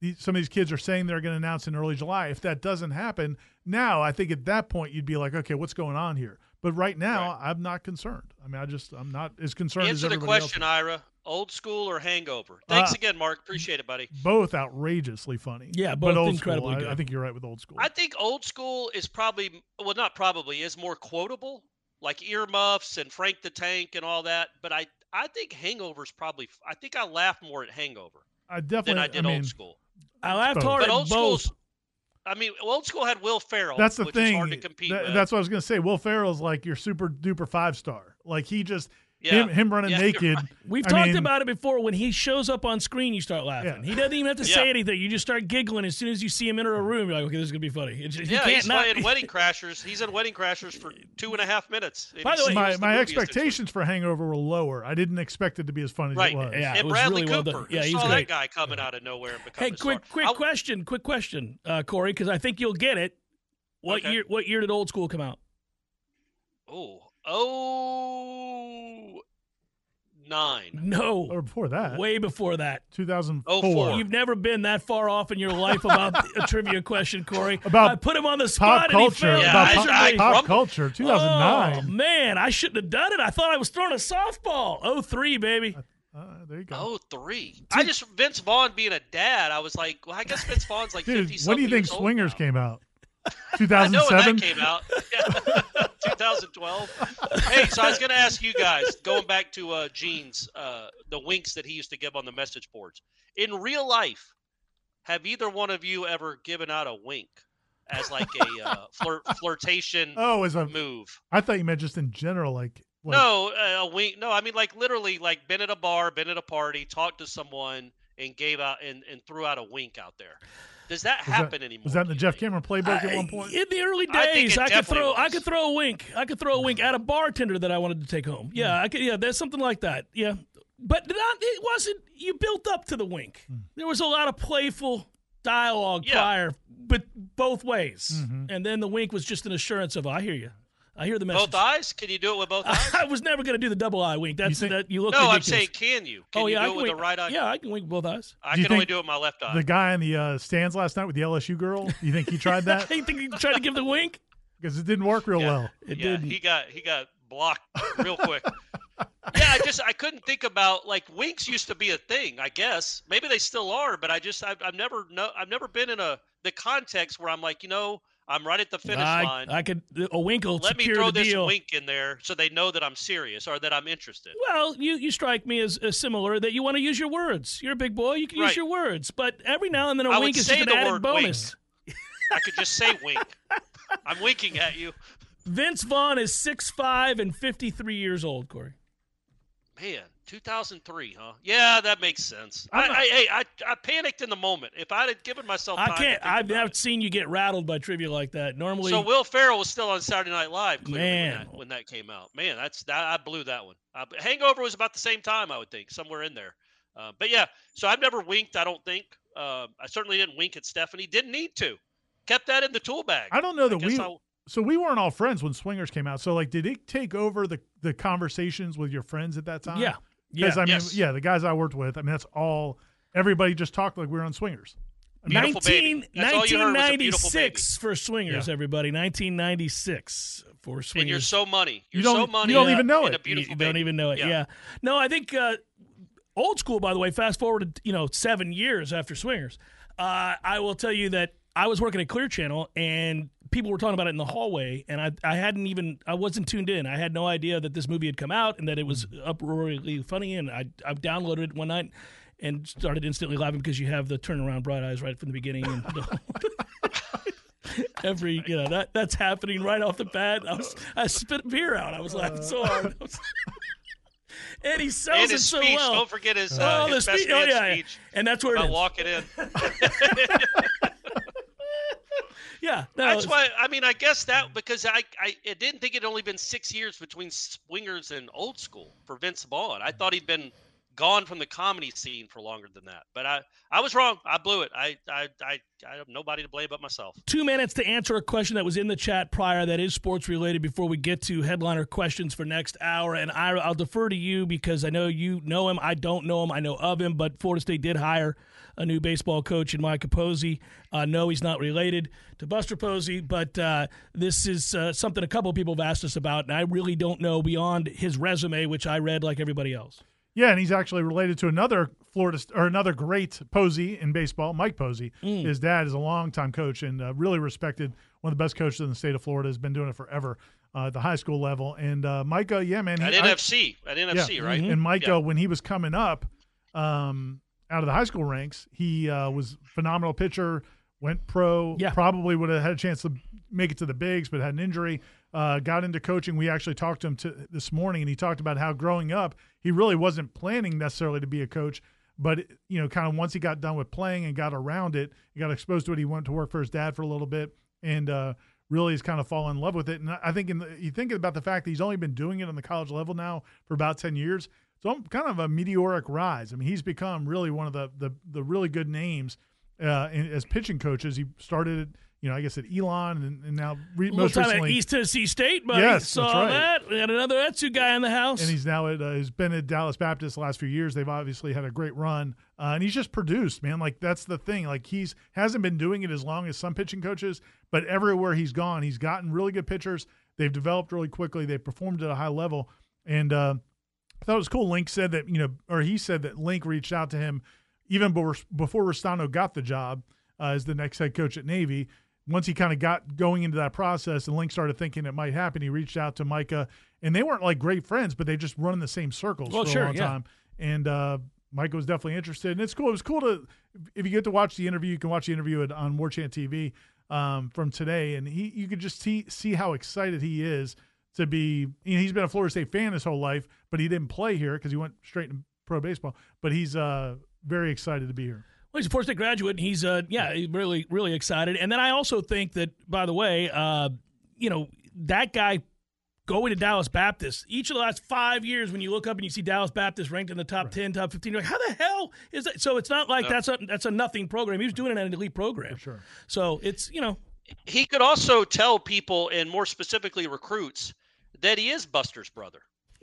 These- Some of these kids are saying they're going to announce in early July. If that doesn't happen, now I think at that point you'd be like, okay, what's going on here? But right now, Right. I'm not concerned. I mean, I just I'm not as concerned as Answer the question, else. Ira. Old school or hangover? Thanks Uh, again, Mark. Appreciate it, buddy. Both outrageously funny. Yeah, but both old incredibly school, I, good. I think you're right with old school. I think old school is probably well, not probably is more quotable, like earmuffs and Frank the Tank and all that. But I I think hangover's probably. I think I laughed more at hangover I definitely. than I did mean, old school. I laughed both. hard But at old both. school's. I mean, old school had Will Ferrell. That's the which thing. Is hard to compete That- with. That's what I was going to say. Will Ferrell's like your super duper five star. Like he just Yeah. him him running Yeah, naked. right. We've I talked mean, about it before. When he shows up on screen, you start laughing. Yeah. He doesn't even have to say anything. You just start giggling as soon as you see him enter a room. You're like, okay, this is gonna be funny. It's just- you yeah, can't he's not. playing Wedding Crashers. He's in Wedding Crashers for two and a half minutes. By the way- My the my expectations for Hangover were lower. I didn't expect it to be as funny Right. as it was. Yeah. it was Bradley really well Cooper. done. Yeah, Who he's saw great. that guy coming out of nowhere and become Hey, quick, star? quick I'll- question, quick question, uh, Corey, because I think you'll get it. What Okay. year? What year did Old School come out? Oh, oh, nine. No, Or before that, way before that. 2004. Oh, four. You've never been that far off in your life about a trivia question, Corey. About I put him on the Pop spot and he culture. Yeah, about I- pop, miserably. pop crumbled. culture. 2009. Oh man, I shouldn't have done it. I thought I was throwing a softball. Oh three, baby. Uh, there you go. Oh, three. I just Vince Vaughn being a dad. I was like, well, I guess Vince Vaughn's like Dude, fifty. when do you think Swingers came out? I know when 2007. that came out. 2012. hey, so I was going to ask you guys, going back to uh, Gene's, uh, the winks that he used to give on the message boards. In real life, have either one of you ever given out a wink as like a uh, flirt, flirtation Oh, as a move? I thought you meant just in general, like Like, no, uh, a wink. No, I mean like literally like been at a bar, been at a party, talked to someone, and gave out and, and threw out a wink out there. Does that was that- happen anymore? Was that in the Jeff? Cameron playbook at one point? in the early days, it I, could definitely throw I could throw a wink. I could throw a wink at a bartender that I wanted to take home. Yeah, Hmm. I could. Yeah, there's something like that. Yeah, but not, it wasn't. You built up to the wink. Hmm. There was a lot of playful dialogue Yeah. prior, but both ways. Mm-hmm. And then the wink was just an assurance of, I hear you. I hear the message. Both eyes? Can you do it with both eyes? I was never going to do the double eye wink. That's think- that you look. no, I'm saying can you? Can oh you yeah, do I it can with wink. the right eye? Yeah, I can wink both eyes. I can only do it with my left eye. The guy in the uh, stands last night with the LSU girl. You think he tried that? I think you tried to give the wink. Because it didn't work real Yeah. well. It yeah, didn't. he got he got blocked real quick. yeah, I just I couldn't think about like winks used to be a thing. I guess maybe they still are, but I just I've, I've never no I've never been in a the context where I'm like you know I'm right at the finish I, line. I could a wink will Let me throw this deal. wink in there so they know that I'm serious or that I'm interested. Well, you, you strike me as, as similar that you want to use your words. You're a big boy. You can use your words, but every now and then a I wink is just an the added bonus. I could just say wink. I'm winking at you. Vince Vaughn is 6'5 and 53 years old, Corey. Man, 2003, huh? Yeah, that makes sense. I, I'm I, hey, I, I panicked in the moment. If I'd have given myself time I can't. I've never seen you get rattled by trivia like that. Normally, So Will Ferrell was still on Saturday Night Live clearly Man. when, that, when that came out. Man, that's that I blew that one. Uh, Hangover was about the same time, I would think, somewhere in there. Uh, but yeah, so I've never winked. I don't think. Uh, I certainly didn't wink at Stephanie. Didn't need to. Kept that in the tool bag. I don't know that we. I'll- So we weren't all friends when Swingers came out. So like, did it take over the the conversations with your friends at that time? yeah, Because yeah. I mean, Yes. yeah, the guys I worked with. I mean, that's all. Everybody just talked like we were on Swingers. Beautiful 19, baby. That's all you heard was a beautiful 1996 for Swingers, Yeah. everybody. 1996 for Swingers. and you're so money. You You're don't- so money. you don't and- even know it. A beautiful you don't even know it. Yeah. No, I think uh, old school. By the way, fast forward, you know, seven years after Swingers, uh, I will tell you that I was working at Clear Channel and people were talking about it in the hallway, and I I hadn't even I wasn't tuned in. I had no idea that this movie had come out and that it was uproariously funny. And I I downloaded it one night. And started instantly laughing because you have the turnaround bright eyes right from the beginning, and every you know that that's happening right off the bat. I was I spit beer out. I was laughing so hard. And he sells And it so speech. well. Don't forget his, uh, oh, the his best speech. Oh yeah, yeah. speech and that's where it is. walking in. Yeah, no, That's why I mean I guess that because I I, I didn't think it'd only been six years between Swingers and Old School for Vince Vaughn. I thought he'd been gone from the comedy scene for longer than that. But I I was wrong. I blew it. I I I, I have nobody to blame but myself. two minutes to answer a question that was in the chat prior that is sports related before we get to headliner questions for next hour. And I, I'll defer to you because I know you know him. I don't know him. I know of him, but Florida State did hire a new baseball coach in Micah Posey. Uh, no, he's not related to Buster Posey, but uh, this is uh, something a couple people have asked us about, and I really don't know beyond his resume, which I read like everybody else. Yeah, and he's actually related to another Florida or another great Posey in baseball, Mike Posey. Mm. His dad is a longtime coach and uh, really respected, one of the best coaches in the state of Florida. Has been doing it forever uh, at the high school level. And uh, Micah, yeah, man, he, At I- NFC, at NFC, yeah, right? And Micah, Yeah. when he was coming up um, out of the high school ranks, he uh, was phenomenal pitcher. Went pro. Yeah. Probably would have had a chance to make it to the bigs, but had an injury. Uh, got into coaching. We actually talked to him to, this morning, and he talked about how growing up, he really wasn't planning necessarily to be a coach. But you know, kind of once he got done with playing and got around it, he got exposed to it. He went to work for his dad for a little bit, and uh, really has kind of fallen in love with it. And I think in the, you think about the fact that he's only been doing it on the college level now for about ten years. So kind of a meteoric rise. I mean, he's become really one of the the, the really good names uh, as pitching coaches. He started, you know, I guess at Elon, and, and now re- most time at recently, East Tennessee State, buddy. Yes, Saw right. that. We had another ETSU guy in the house. and he's now at uh, he's been at Dallas Baptist the last few years. They've obviously had a great run, uh, and he's just produced, man. Like that's the thing. Like he's hasn't been doing it as long as some pitching coaches, but everywhere he's gone, he's gotten really good pitchers. They've developed really quickly. They've performed at a high level, and uh, I thought it was cool. Link said that you know, or he said that Link reached out to him even before before Restano got the job uh, as the next head coach at Navy. Once he kind of got going into that process, and Link started thinking it might happen, he reached out to Micah, and they weren't like great friends, but they just run in the same circles Well, for sure, a long yeah. time. And uh, Micah was definitely interested, and it's cool. It was cool to if you get to watch the interview, you can watch the interview at, on War Chant TV um, from today, and he you could just see see how excited he is to be. You know, he's been a Florida State fan his whole life, but he didn't play here because he went straight to pro baseball. But he's uh, very excited to be here. Well, he's a Florida State graduate. And he's uh, yeah, he's really really excited. And then I also think that, by the way, uh, you know, that guy going to Dallas Baptist. Each of the last five years, when you look up and you see Dallas Baptist ranked in the top right. ten, top fifteen, you're like, how the hell is that? So it's not like that's a that's a nothing program. He was doing it at an elite program. For sure. So it's you know. He could also tell people, and more specifically recruits, that he is Buster's brother.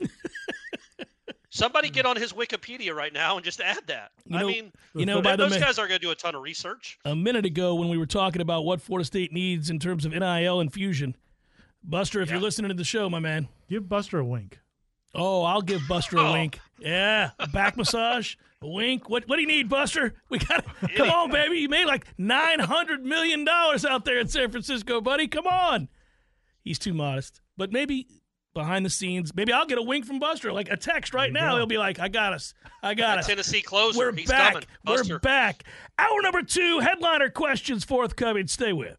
Somebody hmm. get on his Wikipedia right now and just add that. You know, I mean, you know, by those mi- guys are going to do a ton of research. A minute ago, when we were talking about what Florida State needs in terms of NIL infusion, Buster, if yeah. you're listening to the show, my man, give Buster a wink. Oh, I'll give Buster a oh. wink. Yeah, a back massage, a wink. What What do you need, Buster? We got come on, baby. You made like nine hundred million dollars out there in San Francisco, buddy. Come on. He's too modest, but maybe behind the scenes. Maybe I'll get a wink from Buster, like a text right now. He'll be like, "I got us, I got us." Tennessee closer. We're He's back. We're back. Hour number two. Headliner questions forthcoming. Stay with.